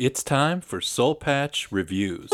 It's time for Seoul Patch Reviews.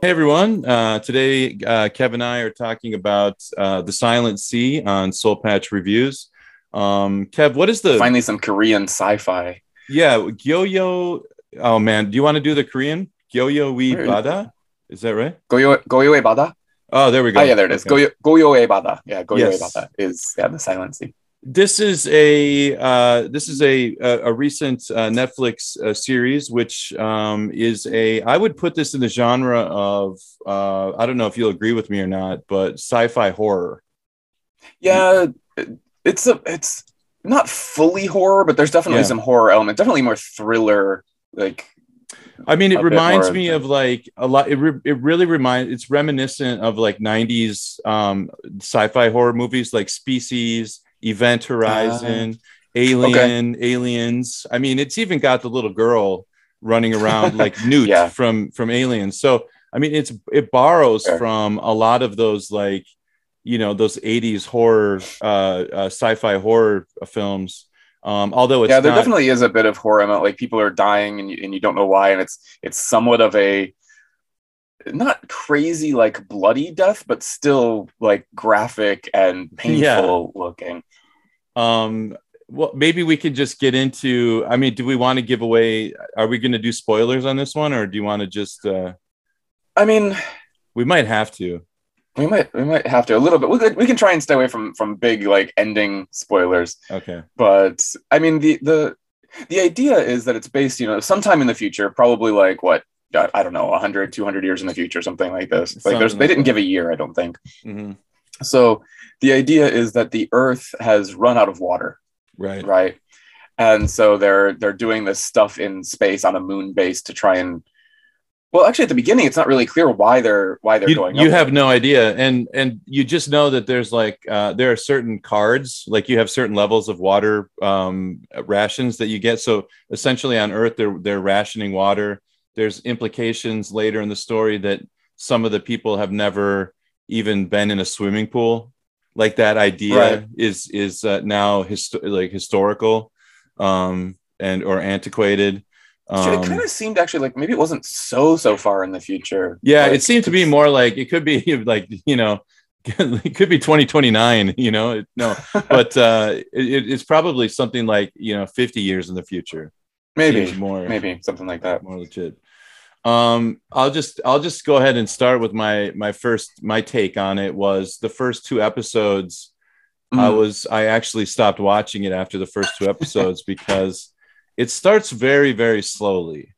Hey everyone! Uh, today, uh, Kev and I are talking about uh, the Silent Sea on Seoul Patch Reviews. Um, Kev, what is the Finally, some Korean sci-fi. yeah Gyoyo? Oh man, do you want to do the Korean Gyoyo wi Where is bada? Is that right? Goyo Goyoe Bada. Oh, there we go. Oh yeah, there it is. Okay. Goyo Goyoe Bada. Yeah, Goyoe Yes. Bada is yeah the Silent Sea. this is a uh, this is a a, a recent uh, Netflix uh, series, which um, is a I would put this in the genre of uh, I don't know if you'll agree with me or not, but sci-fi horror. Yeah, it's a it's not fully horror, but there's definitely Yeah. some horror element. Definitely more thriller. Like I mean, it reminds me of of like a lot. It, re- it really reminds. It's reminiscent of like '90s um, sci-fi horror movies like Species, Event Horizon, Alien, Aliens. I mean, it's even got the little girl running around like Newt Yeah. from from Aliens. So I mean, it's it borrows from a lot of those like you know those '80s horror, uh, uh, sci-fi horror films. Um, although it's yeah, there not, definitely is a bit of horror. Like people are dying and you, and you don't know why, and it's it's somewhat of a not crazy like bloody death, but still like graphic and painful looking. um well maybe we could just get into i mean do we want to give away are we going to do spoilers on this one or do you want to just uh I mean, we might have to We might we might have to a little bit. We could, we can try and stay away from from big like ending spoilers. okay But I mean the the the idea is that it's based, you know, sometime in the future, probably like what I don't know, 100, 200 years in the future, something like this. Like there's they didn't give a year, I don't think. Mhm. So the idea is that the Earth has run out of water, right right? And so they're they're doing this stuff in space on a moon base to try and well, actually, at the beginning, it's not really clear why they're why they're you, going. you have no idea. And and you just know that there's like uh there are certain cards like you have certain levels of water um rations that you get. So essentially on earth they're they're rationing water. There's implications later in the story that some of the people have never even been in a swimming pool. Like that idea Right. is is uh, now histo- like historical um and or antiquated Actually, um, it kind of seemed actually like maybe it wasn't so so far in the future. yeah, it seemed to be more like it could be like you know, it could be 2029. You know, no, but uh, it, it's probably something like you know 50 years in the future. maybe Seems more maybe something like that. more legit. Um, I'll just I'll just go ahead and start with my my first my take on it was the first two episodes. I Mm. was I actually stopped watching it after the first two episodes because it starts very very slowly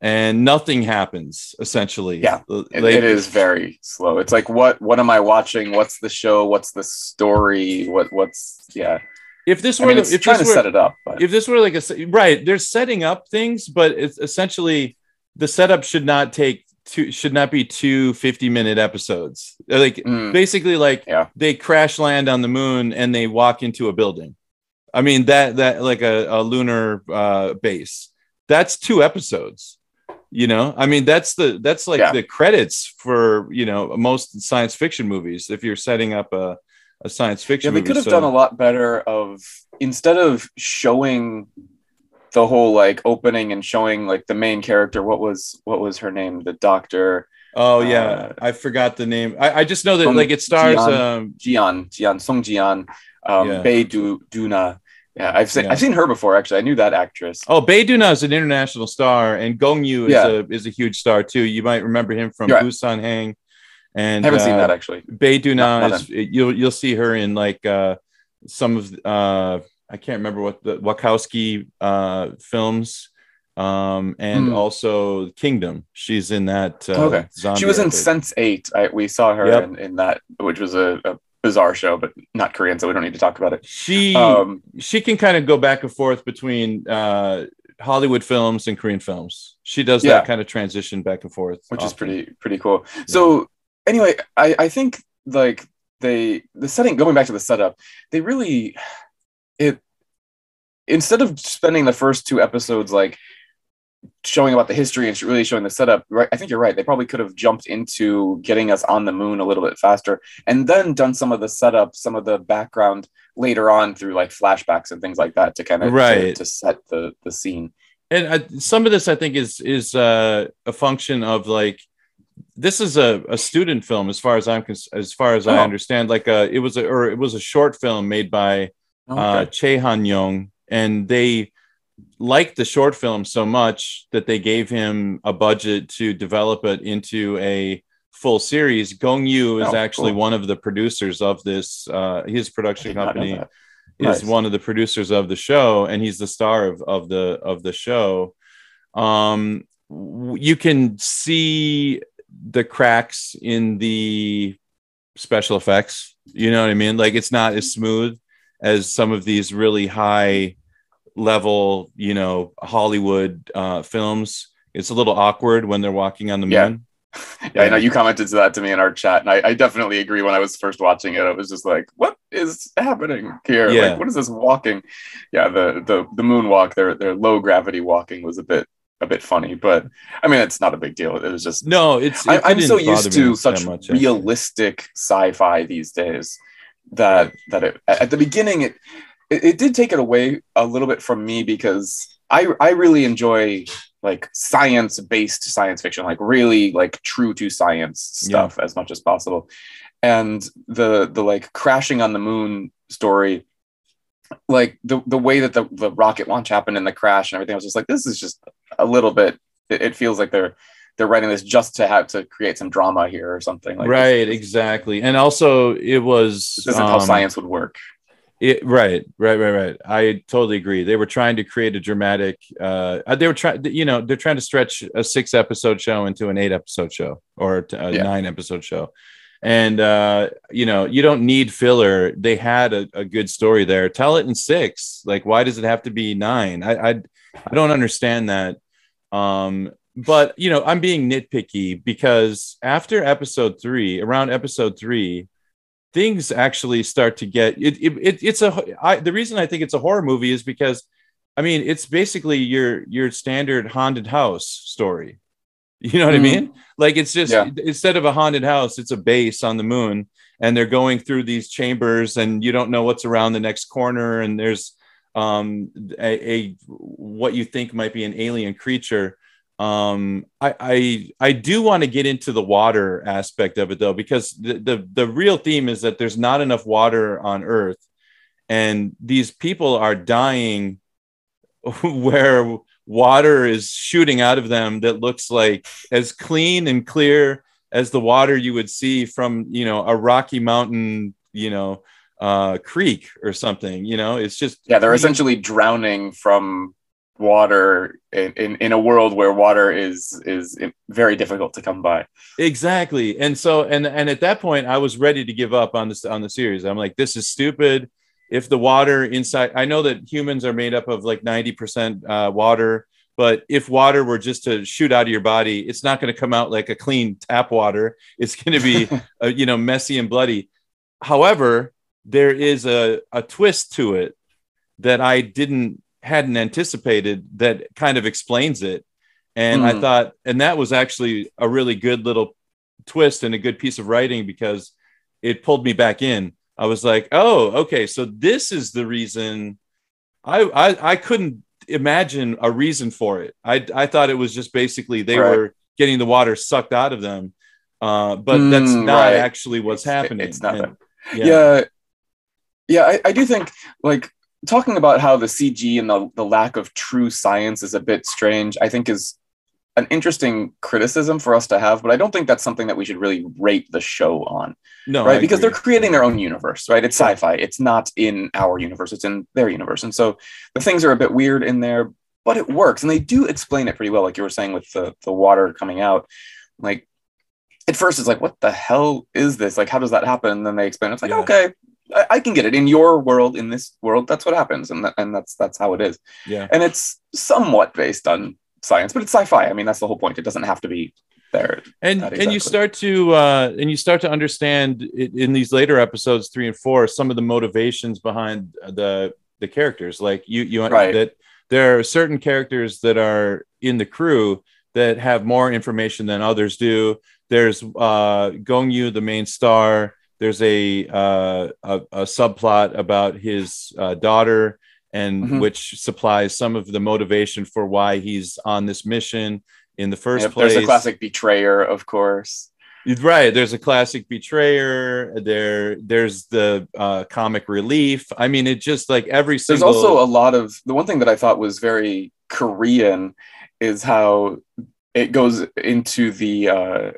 and nothing happens essentially. Yeah, It- it is very slow. It's like what what am I watching? What's the show? What's the story? What what's yeah? If this I were mean, it's if trying to this were, set it up, but if this were like a right, they're setting up things, but it's essentially the setup should not take two should not be two 50 minute episodes. Like Mm, basically like Yeah. they crash land on the moon and they walk into a building. I mean that that like a, a lunar uh, base. That's two episodes. You know, I mean that's the that's like Yeah. the credits for you know most science fiction movies. If you're setting up a a science yeah, fiction they movie, could have So- done a lot better of instead of showing the whole like opening and showing like the main character. What was what was her name? The doctor Oh yeah, Uh, I forgot the name. I, I just know that Song like it stars. Jian. Um, Jian Jian Song Jian, um, Yeah. Bei Du Duna. Yeah, I've seen Yeah. I've seen her before. Actually, I knew that actress. oh, Bae Doona is an international star, and Gong Yu is Yeah. a is a huge star too. You might remember him from Right. Busan Hang. And I haven't seen uh, that actually. Bae Doona Not- is you'll you'll see her in like uh, some of uh, I can't remember what the Wachowski uh, films. Um, and Hmm. also Kingdom. She's in that. Uh, Okay. She was in epic. Sense8. I, we saw her Yep. in, in that, which was a, a bizarre show, but not Korean, so we don't need to talk about it. She Um, she can kind of go back and forth between uh, Hollywood films and Korean films. She does Yeah. that kind of transition back and forth, which is pretty pretty cool. So anyway, I I think like they the setting going back to the setup, they really it instead of spending the first two episodes like showing about the history and really showing the setup right i think you're right they probably could have jumped into getting us on the moon a little bit faster and then done some of the setup some of the background later on through like flashbacks and things like that to kind of Right. to, to set the the scene. and I, some of this i think is is uh, a function of like this is a, a student film as far as i'm cons- as far as i Oh. understand like uh it was a or it was a short film made by uh Choi Hang-yong and they liked the short film so much that they gave him a budget to develop it into a full series Gong Yu is Oh, actually cool. one of the producers of this uh his production did not know company is Nice. one of the producers of the show and he's the star of, of the of the show um you can see the cracks in the special effects you know what i mean like it's not as smooth as some of these really high level you know hollywood uh films it's a little awkward when they're walking on the Yeah. moon Yeah, I know you commented to that to me in our chat, and I, I definitely agree. When I was first watching it, I was just like, "What is happening here? Yeah. Like, what is this walking?" Yeah, the the the moonwalk, their their low gravity walking was a bit a bit funny, but I mean, it's not a big deal. It was just no it's it I, I'm so used to such much, actually. realistic sci-fi these days that that it, at the beginning it, it it did take it away a little bit from me because I I really enjoy like science based science fiction like really like true to science stuff as much as possible. And the the like crashing on the moon story like the the way that the, the rocket launch happened and the crash and everything I was just like this is just a little bit it, it feels like they're they're writing this just to have to create some drama here or something like right this, exactly. And also it was this isn't how um, science would work It, right, right, right, right. I totally agree. They were trying to create a dramatic. Uh, they were trying, you know, they're trying to stretch a six episode show into an eight episode show or a Yeah. nine episode show, and uh, you know, you don't need filler. They had a, a good story there. Tell it in six. Like, why does it have to be nine? I, I, I don't understand that. Um, but you know, I'm being nitpicky because after episode three, around episode three, things actually start to get it, it, it it's a I, the reason i think it's a horror movie is because i mean it's basically your your standard haunted house story you know what Mhm. i mean like it's just Yeah. instead of a haunted house it's a base on the moon and they're going through these chambers and you don't know what's around the next corner and there's um a, a what you think might be an alien creature um i i i do want to get into the water aspect of it though because the, the the real theme is that there's not enough water on earth and these people are dying where water is shooting out of them that looks like as clean and clear as the water you would see from you know a rocky mountain you know uh creek or something you know it's just yeah they're clean. essentially drowning from water in, in, in a world where water is is very difficult to come by. Exactly. And so and and at that point i was ready to give up on this on the series. I'm like this is stupid. If the water inside i know that humans are made up of like 90% uh, water but if water were just to shoot out of your body it's not going to come out like a clean tap water. It's going to be uh, you know messy and bloody. However there is a, a twist to it that i didn't hadn't anticipated that kind of explains it and i Mhm. thought and that was actually a really good little twist and a good piece of writing because it pulled me back in i was like oh okay so this is the reason i i, I couldn't imagine a reason for it i i thought it was just basically they Right. were getting the water sucked out of them uh, but Mm, that's not right. actually what's It's- happening it's not And- that. yeah yeah, I, I do think like talking about how the cg and the, the lack of true science is a bit strange i think is an interesting criticism for us to have but i don't think that's something that we should really rate the show on no right? I because agree. they're creating their own universe right? It's sci-fi. It's not in our universe. It's in their universe. And so the things are a bit weird in there but it works. And they do explain it pretty well like you were saying with the, the water coming out. Like at first it's like what the hell is this? Like how does that happen? And then they explain it. it's like Yeah. okay I, I can get it. In your world in this world that's what happens and, that, and that's that's how it is. Yeah. And it's somewhat based on science but it's sci-fi. I mean that's the whole point. It doesn't have to be there. And Not and you start to uh and you start to understand it, in these later episodes three and four some of the motivations behind the the characters. Like you you Right. that there are certain characters that are in the crew that have more information than others do. There's uh gong yu the main star there's a uh, a, a subplot about his uh, daughter and Mhm. which supplies some of the motivation for why he's on this mission in the first place there's a classic betrayer, of course. right there's a classic betrayer there there's the uh, comic relief i mean it just like every single. There's also a lot of the one thing that I thought was very Korean is how it goes into the uh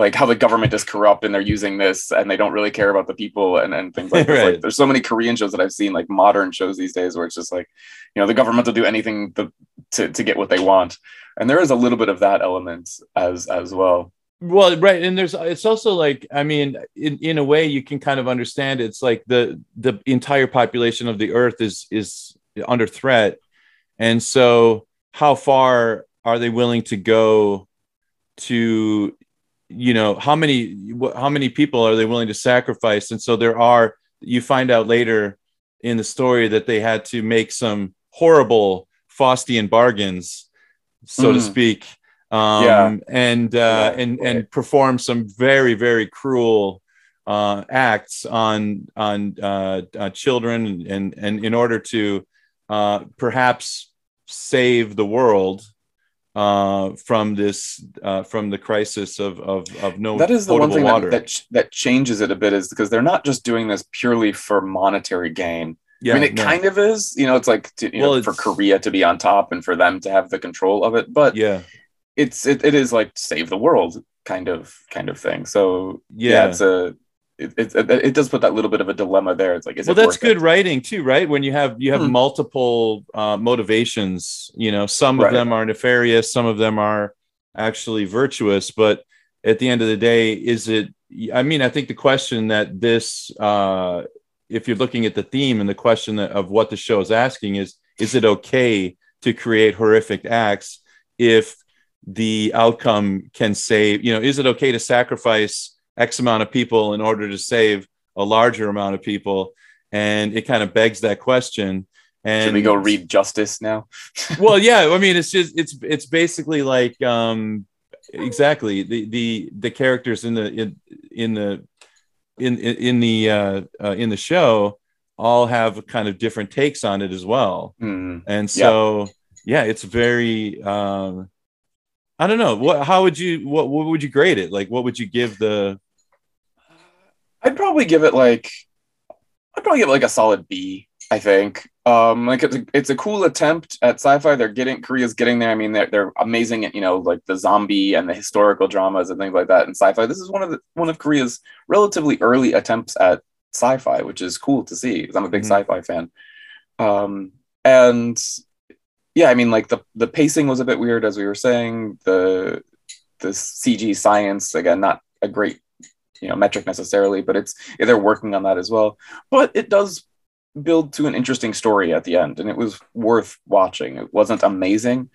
like how the government is corrupt and they're using this and they don't really care about the people and, and things like this. Right. Like there's so many Korean shows that I've seen, like modern shows these days where it's just like, you know, the government will do anything to, to, to get what they want. And there is a little bit of that element as as well. well right and there's it's also like i mean in, in a way you can kind of understand it's like the the entire population of the earth is is under threat and so how far are they willing to go to you know how many how many people are they willing to sacrifice and so there are you find out later in the story that they had to make some horrible faustian bargains so to Mm. speak um Yeah. and uh Yeah, and and perform some very very cruel uh acts on on uh, uh children and and in order to uh perhaps save the world uh from this uh from the crisis of of of no that is the one thing water that, that that changes it a bit is because they're not just doing this purely for monetary gain. yeah I mean, it no. kind of is. You know, it's like to, you Well, know, for Korea to be on top and for them to have the control of it. But yeah it's it, it is like save the world kind of kind of thing. So yeah, yeah, it's a it, it, it, does put that little bit of a dilemma there. It's like is well that's good it? writing too right when you have you have Hmm. multiple uh motivations you know some of Right. them are nefarious some of them are actually virtuous but at the end of the day is it i mean i think the question that this uh if you're looking at the theme and the question that, of what the show is asking is is it okay to create horrific acts if the outcome can save you know is it okay to sacrifice x amount of people in order to save a larger amount of people and it kind of begs that question and Should we go read Justice now? well yeah i mean it's just it's it's basically like um exactly the the the characters in the in in the in in, the uh, uh in the show all have kind of different takes on it as well Hmm. and so yeah it's very um i don't know what how would you what what would you grade it like what would you give the I'd probably give it like I'd probably give it like a solid B. I think. Um, like it's a, it's a cool attempt at sci-fi. They're getting Korea's getting there. I mean, they're they're amazing at you know like the zombie and the historical dramas and things like that in sci-fi. This is one of the one of Korea's relatively early attempts at sci-fi, which is cool to see because I'm a big Mhm. sci-fi fan. Um, and yeah, I mean, like the the pacing was a bit weird, as we were saying. The the CG science again, not a great you know metric necessarily, but it's they're working on that as well. But it does build to an interesting story at the end, and it was worth watching. It wasn't amazing,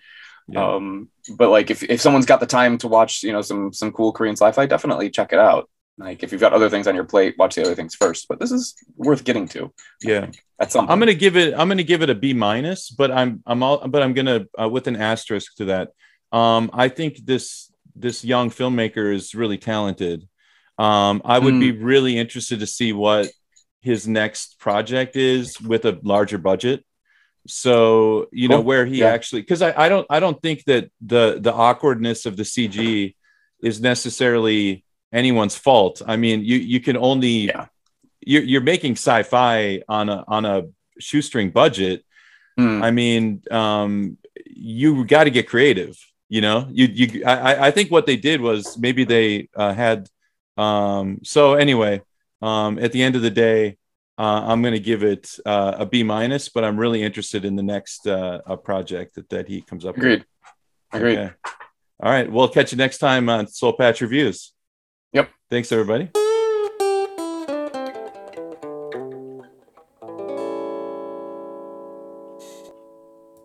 Yeah. um, but like if, if someone's got the time to watch, you know, some some cool Korean sci-fi, definitely check it out. Like if you've got other things on your plate, watch the other things first. But this is worth getting to. Yeah. at some. I'm gonna give it. I'm gonna give it a B minus, but I'm I'm all, but I'm gonna uh, with an asterisk to that. Um, I think this this young filmmaker is really talented. Um, I would Hmm. be really interested to see what his next project is with a larger budget. So you know Cool. where he Yeah. actually because I, I don't I don't think that the the awkwardness of the CG is necessarily anyone's fault. I mean you you can only Yeah. you're you're making sci-fi on a on a shoestring budget. Hmm. I mean, um, you got to get creative. You know, you you. I, I- think what they did was maybe they uh, had. Um, so anyway, um, at the end of the day, uh, I'm going to give it uh, a B minus, but I'm really interested in the next uh, project that, that he comes up Agreed. with. Agreed. Okay. All right. We'll catch you next time on Seoul Patch Reviews. Thanks, everybody.